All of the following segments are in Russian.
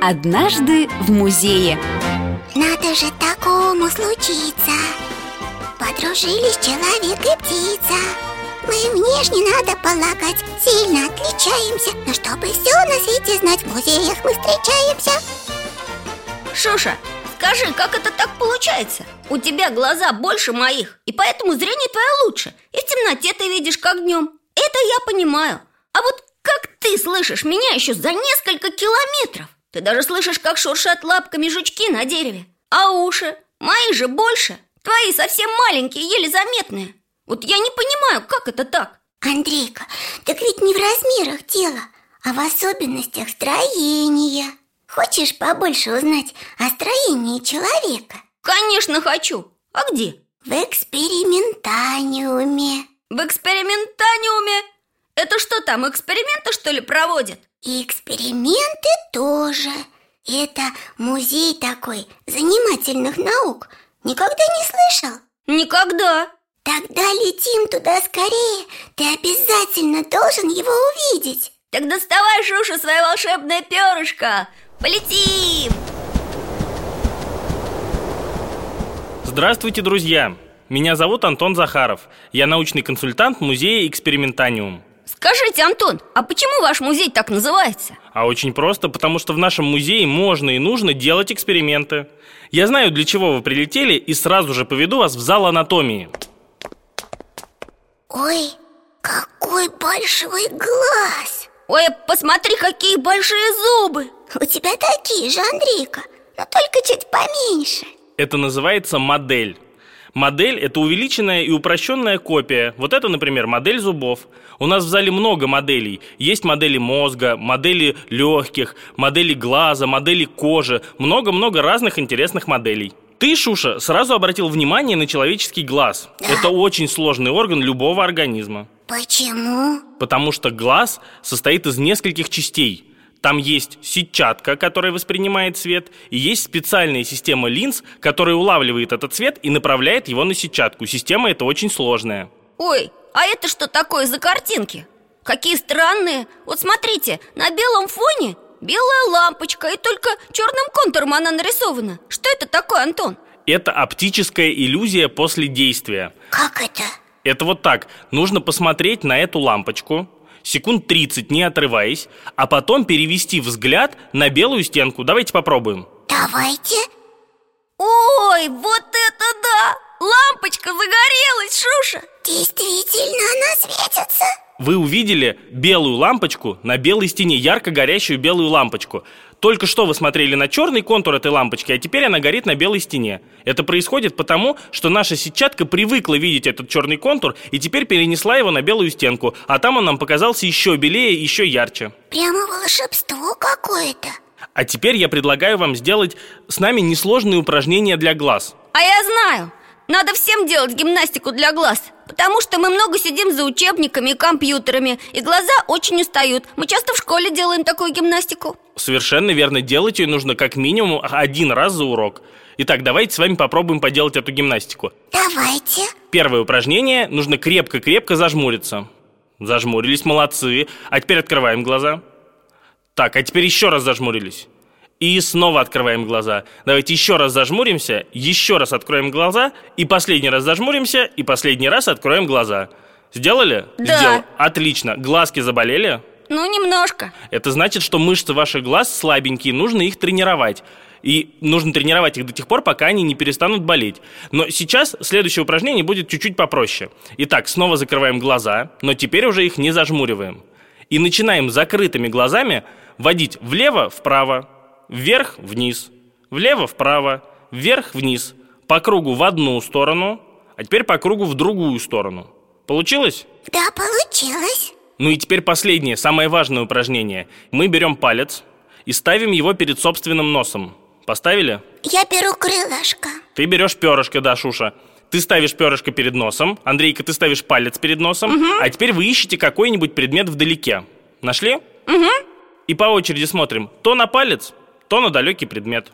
Однажды в музее. Надо же такому случиться Подружились человек и птица. Мы внешне, надо полагать, сильно отличаемся. Но чтобы все на свете знать, в музеях мы встречаемся. Шуша, скажи, как это так получается? У тебя глаза больше моих, и поэтому зрение твое лучше. И в темноте ты видишь, как днем Это я понимаю. А вот как ты слышишь меня еще за несколько километров? Ты даже слышишь, как шуршат лапками жучки на дереве А уши? Мои же больше Твои совсем маленькие, еле заметные Вот я не понимаю, как это так? Андрейка, так ведь не в размерах дело, а в особенностях строения Хочешь побольше узнать о строении человека? Конечно хочу А где? В экспериментаниуме В экспериментаниуме? Это что там, эксперименты что ли проводят? И эксперименты тоже Это музей такой занимательных наук Никогда не слышал? Никогда Тогда летим туда скорее Ты обязательно должен его увидеть Так доставай, Шуша, свое волшебное перышко Полетим! Здравствуйте, друзья! Меня зовут Антон Захаров. Я научный консультант музея «Экспериментаниум». Скажите, Антон, а почему ваш музей так называется? А очень просто, потому что в нашем музее можно и нужно делать эксперименты. Я знаю, для чего вы прилетели, и сразу же поведу вас в зал анатомии. Ой, какой большой глаз Ой, посмотри, какие большие зубы У тебя такие же, Андрейка, но только чуть поменьше Это называется модель. Модель – это увеличенная и упрощенная копия. Вот это, например, модель зубов. У нас в зале много моделей. Есть модели мозга, модели легких, модели глаза, модели кожи. Много-много разных интересных моделей. Ты, Шуша, сразу обратил внимание на человеческий глаз. Это очень сложный орган любого организма. Почему? Потому что глаз состоит из нескольких частей. Там есть сетчатка, которая воспринимает свет, и есть специальная система линз, которая улавливает этот свет и направляет его на сетчатку. Система эта очень сложная. Ой, а это что такое за картинки? Какие странные Вот смотрите, на белом фоне белая лампочка И только черным контуром она нарисована Что это такое, Антон? Это оптическая иллюзия после действия. Как это? Это вот так. Нужно посмотреть на эту лампочку, секунд 30 не отрываясь, а потом перевести взгляд на белую стенку. Давайте попробуем. Давайте Ой, вот это да! Лампочка загорелась, Шуша! Действительно, она светится Вы увидели белую лампочку на белой стене, ярко горящую белую лампочку. Только что вы смотрели на черный контур этой лампочки, а теперь она горит на белой стене. Это происходит потому, что наша сетчатка привыкла видеть этот черный контур и теперь перенесла его на белую стенку, а там он нам показался еще белее, еще ярче. Прямо волшебство какое-то А теперь я предлагаю вам сделать с нами несложные упражнения для глаз. А я знаю! Надо всем делать гимнастику для глаз Потому что мы много сидим за учебниками и компьютерами И глаза очень устают Мы часто в школе делаем такую гимнастику Совершенно верно, делать ее нужно как минимум один раз за урок. Итак, давайте с вами попробуем поделать эту гимнастику. Давайте Первое упражнение, нужно крепко-крепко зажмуриться. Зажмурились, молодцы. А теперь открываем глаза. Так, а теперь еще раз зажмурились. И снова открываем глаза. Давайте еще раз зажмуримся, еще раз откроем глаза, и последний раз зажмуримся, и последний раз откроем глаза. Сделали? Да. Сделал. Отлично. Глазки заболели? Ну, немножко Это значит, что мышцы ваших глаз слабенькие, нужно их тренировать. И нужно тренировать их до тех пор, пока они не перестанут болеть. Но сейчас следующее упражнение будет чуть-чуть попроще. Итак, снова закрываем глаза, но теперь уже их не зажмуриваем. И начинаем закрытыми глазами водить влево-вправо, вверх-вниз, влево-вправо, вверх-вниз, по кругу в одну сторону, а теперь по кругу в другую сторону. Получилось? Да, получилось Ну и теперь последнее, самое важное упражнение. Мы берем палец и ставим его перед собственным носом. Поставили? Я беру крылышко Ты берешь перышко, да, Шуша. Ты ставишь перышко перед носом. Андрейка, ты ставишь палец перед носом. А теперь вы ищете какой-нибудь предмет вдалеке. Нашли? Угу. И по очереди смотрим то на палец, то на далекий предмет.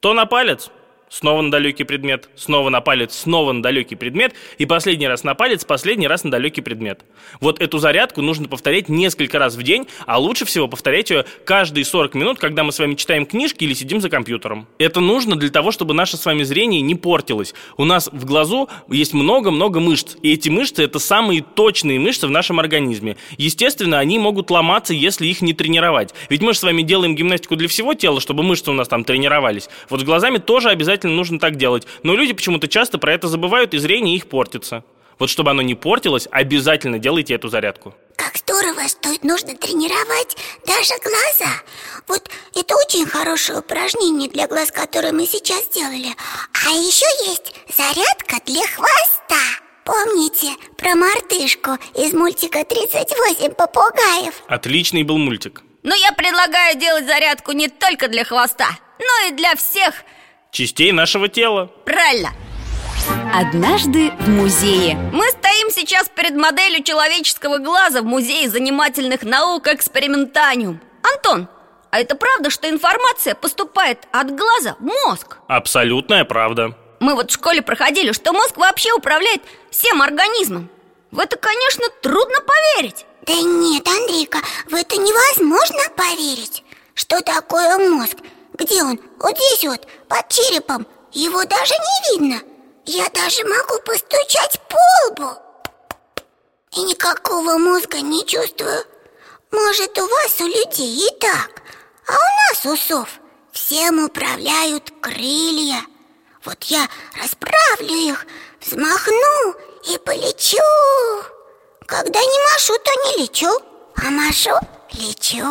То на палец, снова на далекий предмет, снова на палец, снова на далекий предмет, и последний раз на палец, последний раз на далекий предмет. Вот эту зарядку нужно повторять несколько раз в день, а лучше всего повторять ее каждые 40 минут, когда мы с вами читаем книжки или сидим за компьютером. Это нужно для того, чтобы наше с вами зрение не портилось. У нас в глазу есть много-много мышц, и эти мышцы это самые точные мышцы в нашем организме. Естественно, они могут ломаться, если их не тренировать. Ведь мы же с вами делаем гимнастику для всего тела, чтобы мышцы у нас там тренировались. Вот с глазами тоже обязательно обязательно нужно так делать. Но люди почему-то часто про это забывают, и зрение их портится. Вот чтобы оно не портилось, обязательно делайте эту зарядку. Как здорово, что нужно тренировать даже глаза. Вот это очень хорошее упражнение для глаз, которое мы сейчас сделали. А еще есть зарядка для хвоста. Помните про мартышку из мультика «38 попугаев»? Отличный был мультик. Но я предлагаю делать зарядку не только для хвоста, но и для всех частей нашего тела. Правильно. Однажды в музее. Мы стоим сейчас перед моделью человеческого глаза в музее занимательных наук экспериментаниум. Антон, а это правда, что информация поступает от глаза в мозг? Абсолютная правда. Мы вот в школе проходили, что мозг вообще управляет всем организмом. В это, конечно, трудно поверить. Да нет, Андрейка, в это невозможно поверить. Что такое мозг? Где он? Вот здесь вот, под черепом. Его даже не видно. Я даже могу постучать по лбу. И никакого мозга не чувствую. Может, у вас, у людей и так А у нас, усов, всем управляют крылья. Вот я расправлю их, взмахну и полечу. Когда не машу, то не лечу А машу, лечу.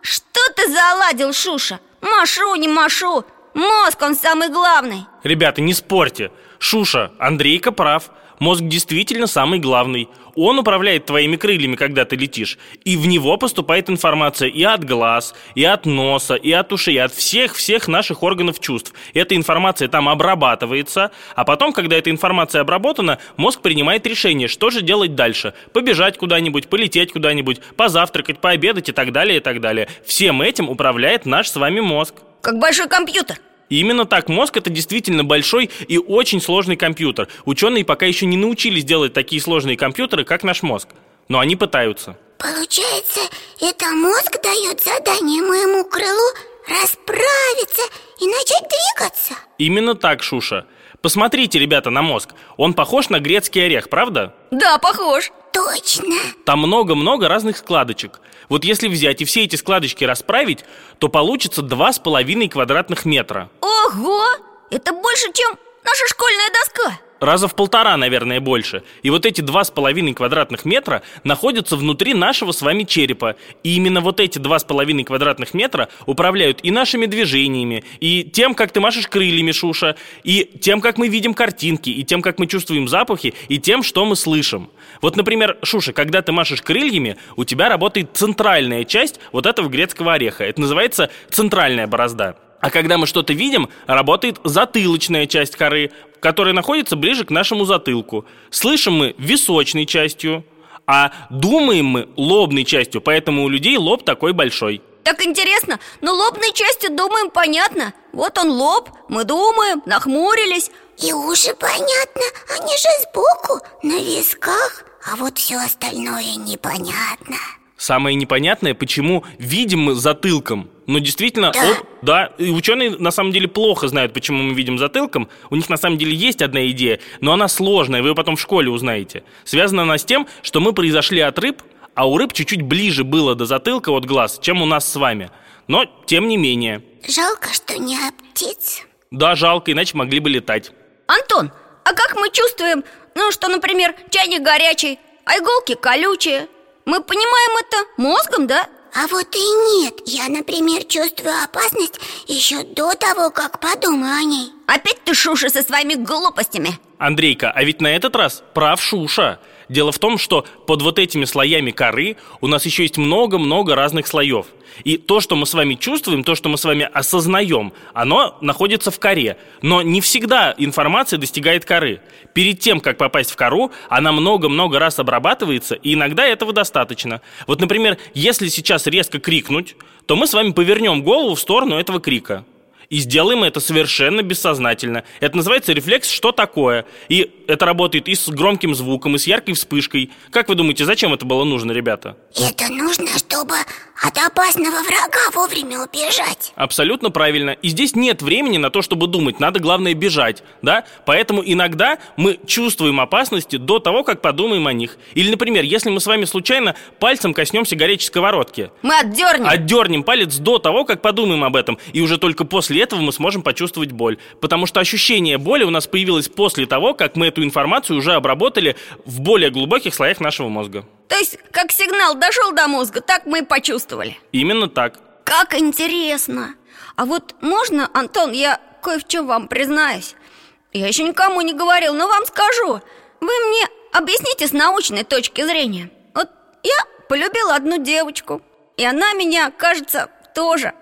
Что ты заладил, Шуша? Машу, не машу. Мозг, он самый главный. Ребята, не спорьте. Шуша, Андрейка прав. Мозг действительно самый главный Он управляет твоими крыльями, когда ты летишь. И в него поступает информация и от глаз, и от носа, и от ушей, и от всех-всех наших органов чувств. Эта информация там обрабатывается А потом, когда эта информация обработана Мозг принимает решение, что же делать дальше. Побежать куда-нибудь, полететь куда-нибудь Позавтракать, пообедать и так далее, и так далее. Всем этим управляет наш с вами мозг. Как большой компьютер и именно так, мозг это действительно большой и очень сложный компьютер. Ученые пока еще не научились делать такие сложные компьютеры, как наш мозг. Но они пытаются. Получается, это мозг дает задание моему крылу расправиться и начать двигаться? Именно так, Шуша. Посмотрите, ребята, на мозг. Он похож на грецкий орех, правда? Да, похож. Точно. Там много-много разных складочек. Вот если взять и все эти складочки расправить, то получится два с половиной квадратных метра. Ого! Это больше, чем наша школьная доска раза в полтора, наверное, больше. И вот эти два с половиной квадратных метра находятся внутри нашего с вами черепа. И именно вот эти два с половиной квадратных метра управляют и нашими движениями, и тем, как ты машешь крыльями, Шуша, и тем, как мы видим картинки, и тем, как мы чувствуем запахи, и тем, что мы слышим. Вот, например, Шуша, когда ты машешь крыльями, у тебя работает центральная часть вот этого грецкого ореха. Это называется центральная борозда. А когда мы что-то видим, работает затылочная часть коры, которая находится ближе к нашему затылку. Слышим мы височной частью, а думаем мы лобной частью, поэтому у людей лоб такой большой. Так интересно, но лобной частью думаем понятно. Вот он лоб, мы думаем, нахмурились. И уши понятно, они же сбоку, на висках, а вот все остальное непонятно. Самое непонятное, почему видим мы затылком. Но действительно, да. Оп, да, и ученые на самом деле плохо знают, почему мы видим затылком. У них на самом деле есть одна идея, но она сложная, вы ее потом в школе узнаете. Связана она с тем, что мы произошли от рыб, а у рыб чуть-чуть ближе было до затылка от глаз, чем у нас с вами. Но тем не менее. Жалко, что не от птиц. Да, жалко, иначе могли бы летать. Антон, а как мы чувствуем, ну, что, например, чайник горячий, а иголки колючие? Мы понимаем это мозгом, да? А вот и нет. Я, например, чувствую опасность еще до того, как подумаю о ней. Опять ты, Шуша, со своими глупостями. Андрейка, а ведь на этот раз прав Шуша. Дело в том, что под вот этими слоями коры у нас еще есть много-много разных слоев. И то, что мы с вами чувствуем, то, что мы с вами осознаем, оно находится в коре. Но не всегда информация достигает коры. Перед тем, как попасть в кору, она много-много раз обрабатывается, и иногда этого достаточно. Вот, например, если сейчас резко крикнуть, то мы с вами повернем голову в сторону этого крика. И сделаем мы это совершенно бессознательно. Это называется рефлекс «что такое?». И это работает и с громким звуком, и с яркой вспышкой. Как вы думаете, зачем это было нужно, ребята? Это нужно, чтобы от опасного врага вовремя убежать Абсолютно правильно. И здесь нет времени на то, чтобы думать. Надо, главное, бежать, да? Поэтому иногда мы чувствуем опасности до того, как подумаем о них. Или, например, если мы с вами случайно пальцем коснемся горячей сковородки. Мы отдернем Отдернем палец до того, как подумаем об этом. И уже только после этого мы сможем почувствовать боль. Потому что ощущение боли у нас появилось после того, как мы эту информацию уже обработали в более глубоких слоях нашего мозга. То есть, как сигнал дошел до мозга, так мы и почувствовали Именно так. Как интересно А вот можно, Антон, я кое в чем вам признаюсь Я еще никому не говорил, но вам скажу Вы мне объясните с научной точки зрения Вот я полюбила одну девочку И она меня, кажется, тоже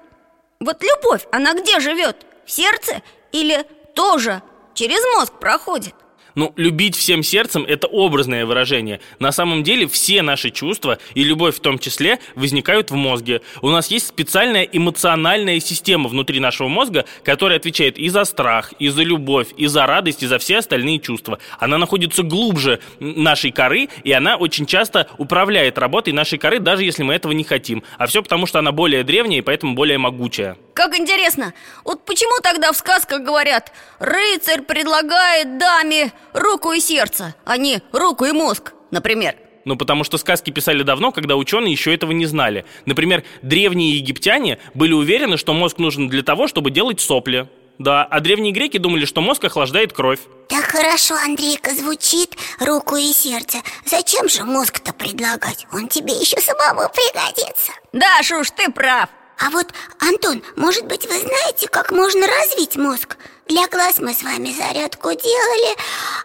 Вот любовь, она где живет? В сердце или тоже через мозг проходит? Ну, любить всем сердцем – это образное выражение. На самом деле все наши чувства, и любовь в том числе, возникают в мозге. У нас есть специальная эмоциональная система внутри нашего мозга, которая отвечает и за страх, и за любовь, и за радость, и за все остальные чувства. Она находится глубже нашей коры, и она очень часто управляет работой нашей коры, даже если мы этого не хотим. А все потому, что она более древняя и поэтому более могучая. Как интересно, вот почему тогда в сказках говорят «Рыцарь предлагает даме руку и сердце, а не руку и мозг», например? Ну, потому что сказки писали давно, когда ученые еще этого не знали. Например, древние египтяне были уверены, что мозг нужен для того, чтобы делать сопли. Да, а древние греки думали, что мозг охлаждает кровь. Так хорошо, Андрейка, звучит руку и сердце Зачем же мозг-то предлагать? Он тебе еще самому пригодится Да, Шуш, ты прав А вот, Антон, может быть, вы знаете, как можно развить мозг? Для глаз мы с вами зарядку делали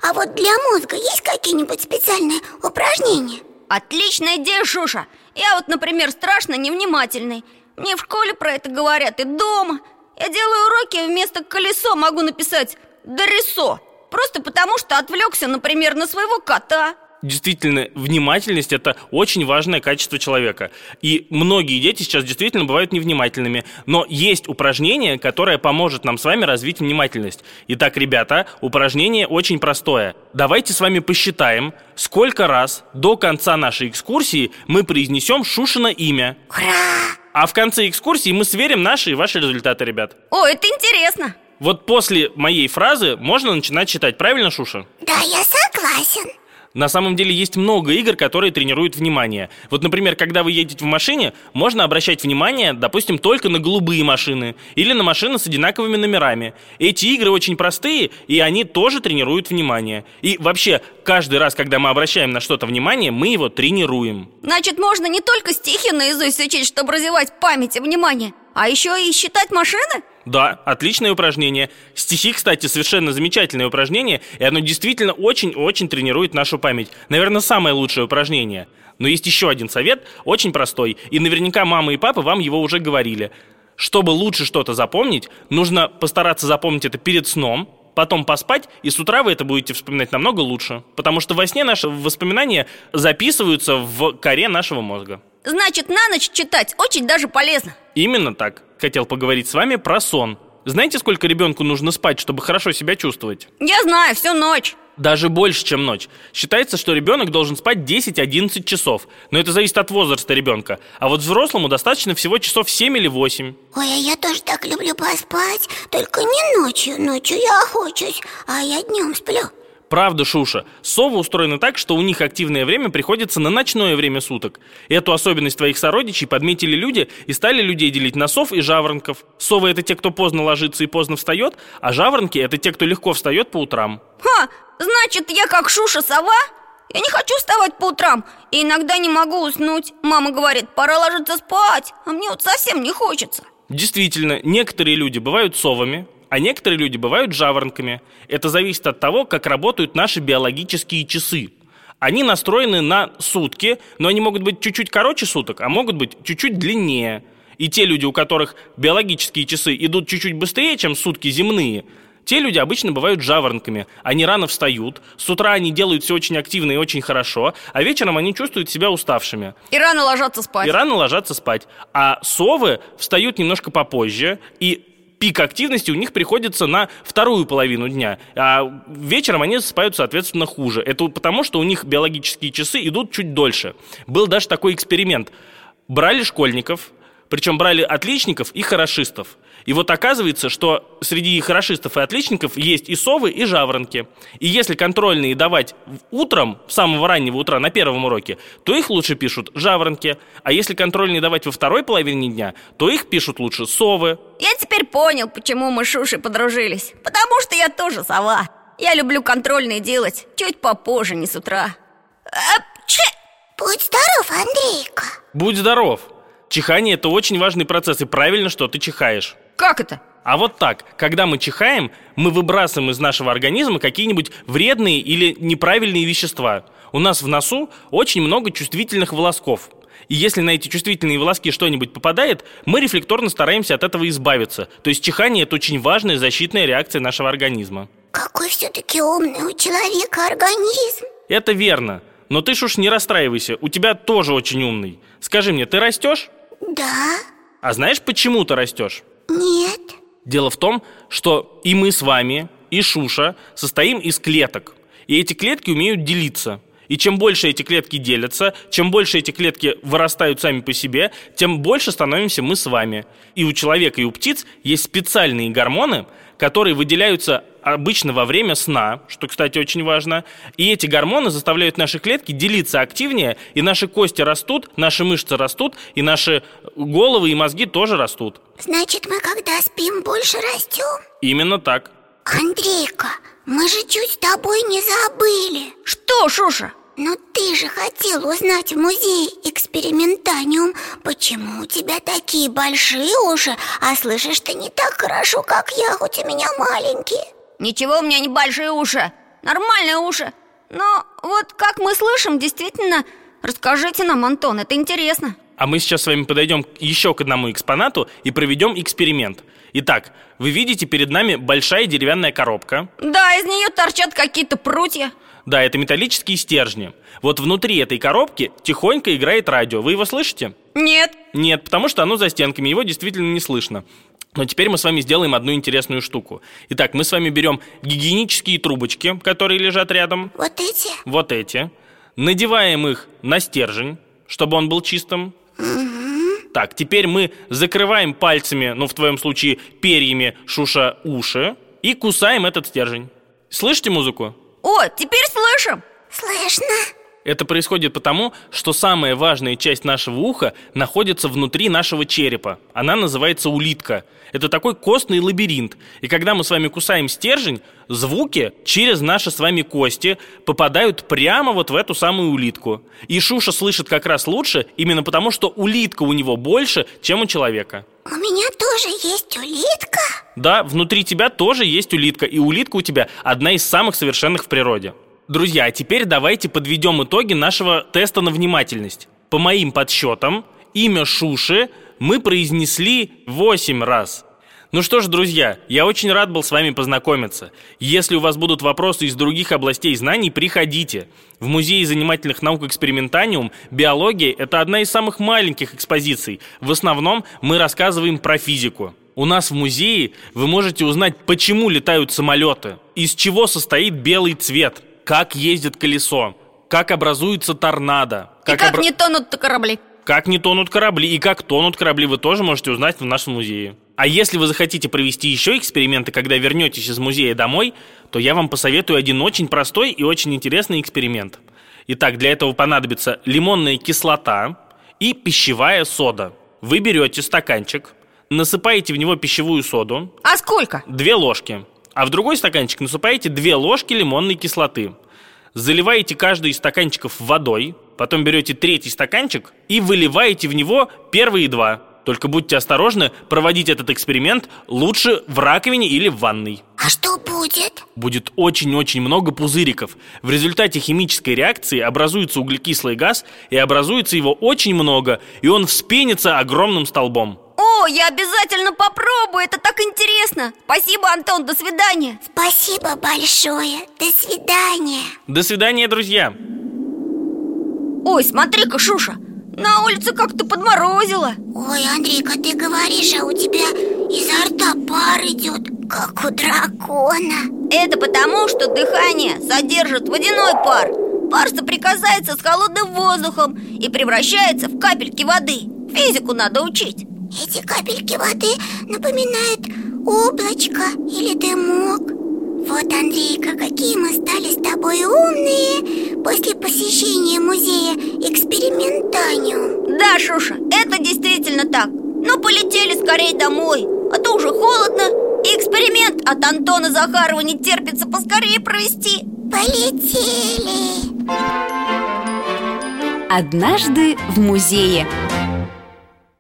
А вот для мозга есть какие-нибудь специальные упражнения? Отличная идея, Шуша. Я вот, например, страшно невнимательный. Мне в школе про это говорят и дома. Я делаю уроки, вместо колесо могу написать «дорисо» Просто потому, что отвлекся, например, на своего кота Действительно, внимательность – это очень важное качество человека. И многие дети сейчас действительно бывают невнимательными. Но есть упражнение, которое поможет нам с вами развить внимательность. Итак, ребята, упражнение очень простое. Давайте с вами посчитаем, сколько раз до конца нашей экскурсии мы произнесем Шушина имя. Ура! А в конце экскурсии мы сверим наши и ваши результаты, ребят. О, это интересно Вот после моей фразы можно начинать читать, правильно, Шуша? Да, я согласен На самом деле есть много игр, которые тренируют внимание. Вот, например, когда вы едете в машине, можно обращать внимание, допустим, только на голубые машины или на машины с одинаковыми номерами. Эти игры очень простые, и они тоже тренируют внимание. И вообще, каждый раз, когда мы обращаем на что-то внимание, мы его тренируем. Значит, можно не только стихи наизусть учить, чтобы развивать память и внимание А еще и считать машины? Да, отличное упражнение. Стихи, кстати, совершенно замечательное упражнение, и оно действительно очень-очень тренирует нашу память. Наверное, самое лучшее упражнение. Но есть еще один совет, очень простой, и наверняка мама и папа вам его уже говорили. Чтобы лучше что-то запомнить, нужно постараться запомнить это перед сном, потом поспать, и с утра вы это будете вспоминать намного лучше. Потому что во сне наши воспоминания записываются в коре нашего мозга. Значит, на ночь читать очень даже полезно Именно так. Хотел поговорить с вами про сон. Знаете, сколько ребенку нужно спать, чтобы хорошо себя чувствовать? Я знаю, всю ночь Даже больше, чем ночь. Считается, что ребенок должен спать 10-11 часов. Но это зависит от возраста ребенка. А вот взрослому достаточно всего часов 7 или 8. Ой, а я тоже так люблю поспать Только не ночью, ночью я охочусь А я днем сплю Правда, Шуша, совы устроены так, что у них активное время приходится на ночное время суток. Эту особенность твоих сородичей подметили люди и стали людей делить на сов и жаворонков. Совы – это те, кто поздно ложится и поздно встает, а жаворонки – это те, кто легко встает по утрам. Ха, значит, я как Шуша сова? Я не хочу вставать по утрам И иногда не могу уснуть Мама говорит, пора ложиться спать А мне вот совсем не хочется Действительно, некоторые люди бывают совами, а некоторые люди бывают жаворонками. Это зависит от того, как работают наши биологические часы. Они настроены на сутки, но они могут быть чуть-чуть короче суток, а могут быть чуть-чуть длиннее. И те люди, у которых биологические часы идут чуть-чуть быстрее, чем сутки земные, те люди обычно бывают жаворонками. Они рано встают, с утра они делают все очень активно и очень хорошо, а вечером они чувствуют себя уставшими. И рано ложатся спать И рано ложатся спать. А совы встают немножко попозже и пик активности у них приходится на вторую половину дня, а вечером они засыпают, соответственно, хуже. Это потому, что у них биологические часы идут чуть дольше. Был даже такой эксперимент. Брали школьников, причем брали отличников и хорошистов. И вот оказывается, что среди хорошистов и отличников есть и совы, и жаворонки. И если контрольные давать утром, с самого раннего утра на первом уроке, то их лучше пишут жаворонки. А если контрольные давать во второй половине дня, то их пишут лучше совы. Я теперь понял, почему мы с Шушей подружились Потому что я тоже сова Я люблю контрольные делать чуть попозже, не с утра Апчи! Будь здоров, Андрейка Будь здоров! Чихание – это очень важный процесс, и правильно, что ты чихаешь. Как это? А вот так, когда мы чихаем, мы выбрасываем из нашего организма какие-нибудь вредные или неправильные вещества. У нас в носу очень много чувствительных волосков. И если на эти чувствительные волоски что-нибудь попадает, мы рефлекторно стараемся от этого избавиться. То есть чихание – это очень важная защитная реакция нашего организма. Какой все-таки умный у человека организм Это верно. Но ты ж уж не расстраивайся, у тебя тоже очень умный. Скажи мне, ты растешь? Да? А знаешь, почему ты растешь? Нет? Дело в том, что и мы с вами, и Шуша состоим из клеток. И эти клетки умеют делиться. И чем больше эти клетки делятся, чем больше эти клетки вырастают сами по себе, тем больше становимся мы с вами. И у человека, и у птиц есть специальные гормоны, которые выделяются обычно во время сна, что, кстати, очень важно. И эти гормоны заставляют наши клетки делиться активнее, и наши кости растут, наши мышцы растут, и наши головы и мозги тоже растут. Значит, мы когда спим, больше растем? Именно так. Андрейка, мы же чуть с тобой не забыли Что, Шуша? Но ты же хотел узнать в музее экспериментаниум, почему у тебя такие большие уши, а слышишь ты не так хорошо, как я, хоть у меня маленькие. Ничего, у меня не большие уши Нормальные уши Но вот как мы слышим, действительно Расскажите нам, Антон, это интересно А мы сейчас с вами подойдем еще к одному экспонату и проведем эксперимент. Итак, вы видите перед нами большая деревянная коробка. Да, из нее торчат какие-то прутья Да, это металлические стержни. Вот внутри этой коробки тихонько играет радио. Вы его слышите? Нет Нет, потому что оно за стенками, его действительно не слышно. Но теперь мы с вами сделаем одну интересную штуку. Итак, мы с вами берем гигиенические трубочки, которые лежат рядом, Вот эти? вот эти, надеваем их на стержень, чтобы он был чистым. Так, теперь мы закрываем пальцами, ну в твоем случае перьями шуша уши и кусаем этот стержень. Слышите музыку? О, теперь слышим Слышно? Это происходит потому, что самая важная часть нашего уха находится внутри нашего черепа. Она называется улитка. Это такой костный лабиринт. И когда мы с вами кусаем стержень, звуки через наши с вами кости попадают прямо вот в эту самую улитку. И Шуша слышит как раз лучше, именно потому, что улитка у него больше, чем у человека. У меня тоже есть улитка Да, внутри тебя тоже есть улитка, и улитка у тебя одна из самых совершенных в природе. Друзья, а теперь давайте подведем итоги нашего теста на внимательность. По моим подсчетам, имя Шуши мы произнесли 8 раз. Ну что ж, друзья, я очень рад был с вами познакомиться. Если у вас будут вопросы из других областей знаний, приходите. В Музее занимательных наук «Экспериментаниум» биология – это одна из самых маленьких экспозиций. В основном мы рассказываем про физику. У нас в музее вы можете узнать, почему летают самолеты, из чего состоит белый цвет, как ездит колесо, как образуется торнадо, И как обра- не тонут корабли как не тонут корабли и как тонут корабли, вы тоже можете узнать в нашем музее. А если вы захотите провести еще эксперименты, когда вернетесь из музея домой, то я вам посоветую один очень простой и очень интересный эксперимент. Итак, для этого понадобится лимонная кислота и пищевая сода. Вы берете стаканчик, насыпаете в него пищевую соду, А сколько? две ложки, а в другой стаканчик насыпаете две ложки лимонной кислоты. Заливаете каждый из стаканчиков водой, потом берете третий стаканчик и выливаете в него первые два. Только будьте осторожны, проводить этот эксперимент лучше в раковине или в ванной. А что будет? Будет очень-очень много пузыриков. В результате химической реакции образуется углекислый газ, и образуется его очень много, и он вспенится огромным столбом. О, я обязательно попробую, это так интересно. Спасибо, Антон, до свидания. Спасибо большое До свидания. До свидания, друзья! Ой, смотри-ка, Шуша, на улице как-то подморозило. Ой, Андрейка, ты говоришь, а у тебя Изо рта пар идет, как у дракона. Это потому, что дыхание содержит водяной пар. Пар соприкасается с холодным воздухом и превращается в капельки воды. Физику надо учить Эти капельки воды напоминают облачко или дымок. Вот, Андрейка, какие мы стали с тобой умные После посещения музея экспериментаниум. Да, Шуша, это действительно так. Ну, полетели скорее домой А то уже холодно. И эксперимент от Антона Захарова не терпится поскорее провести. Полетели! Однажды в музее.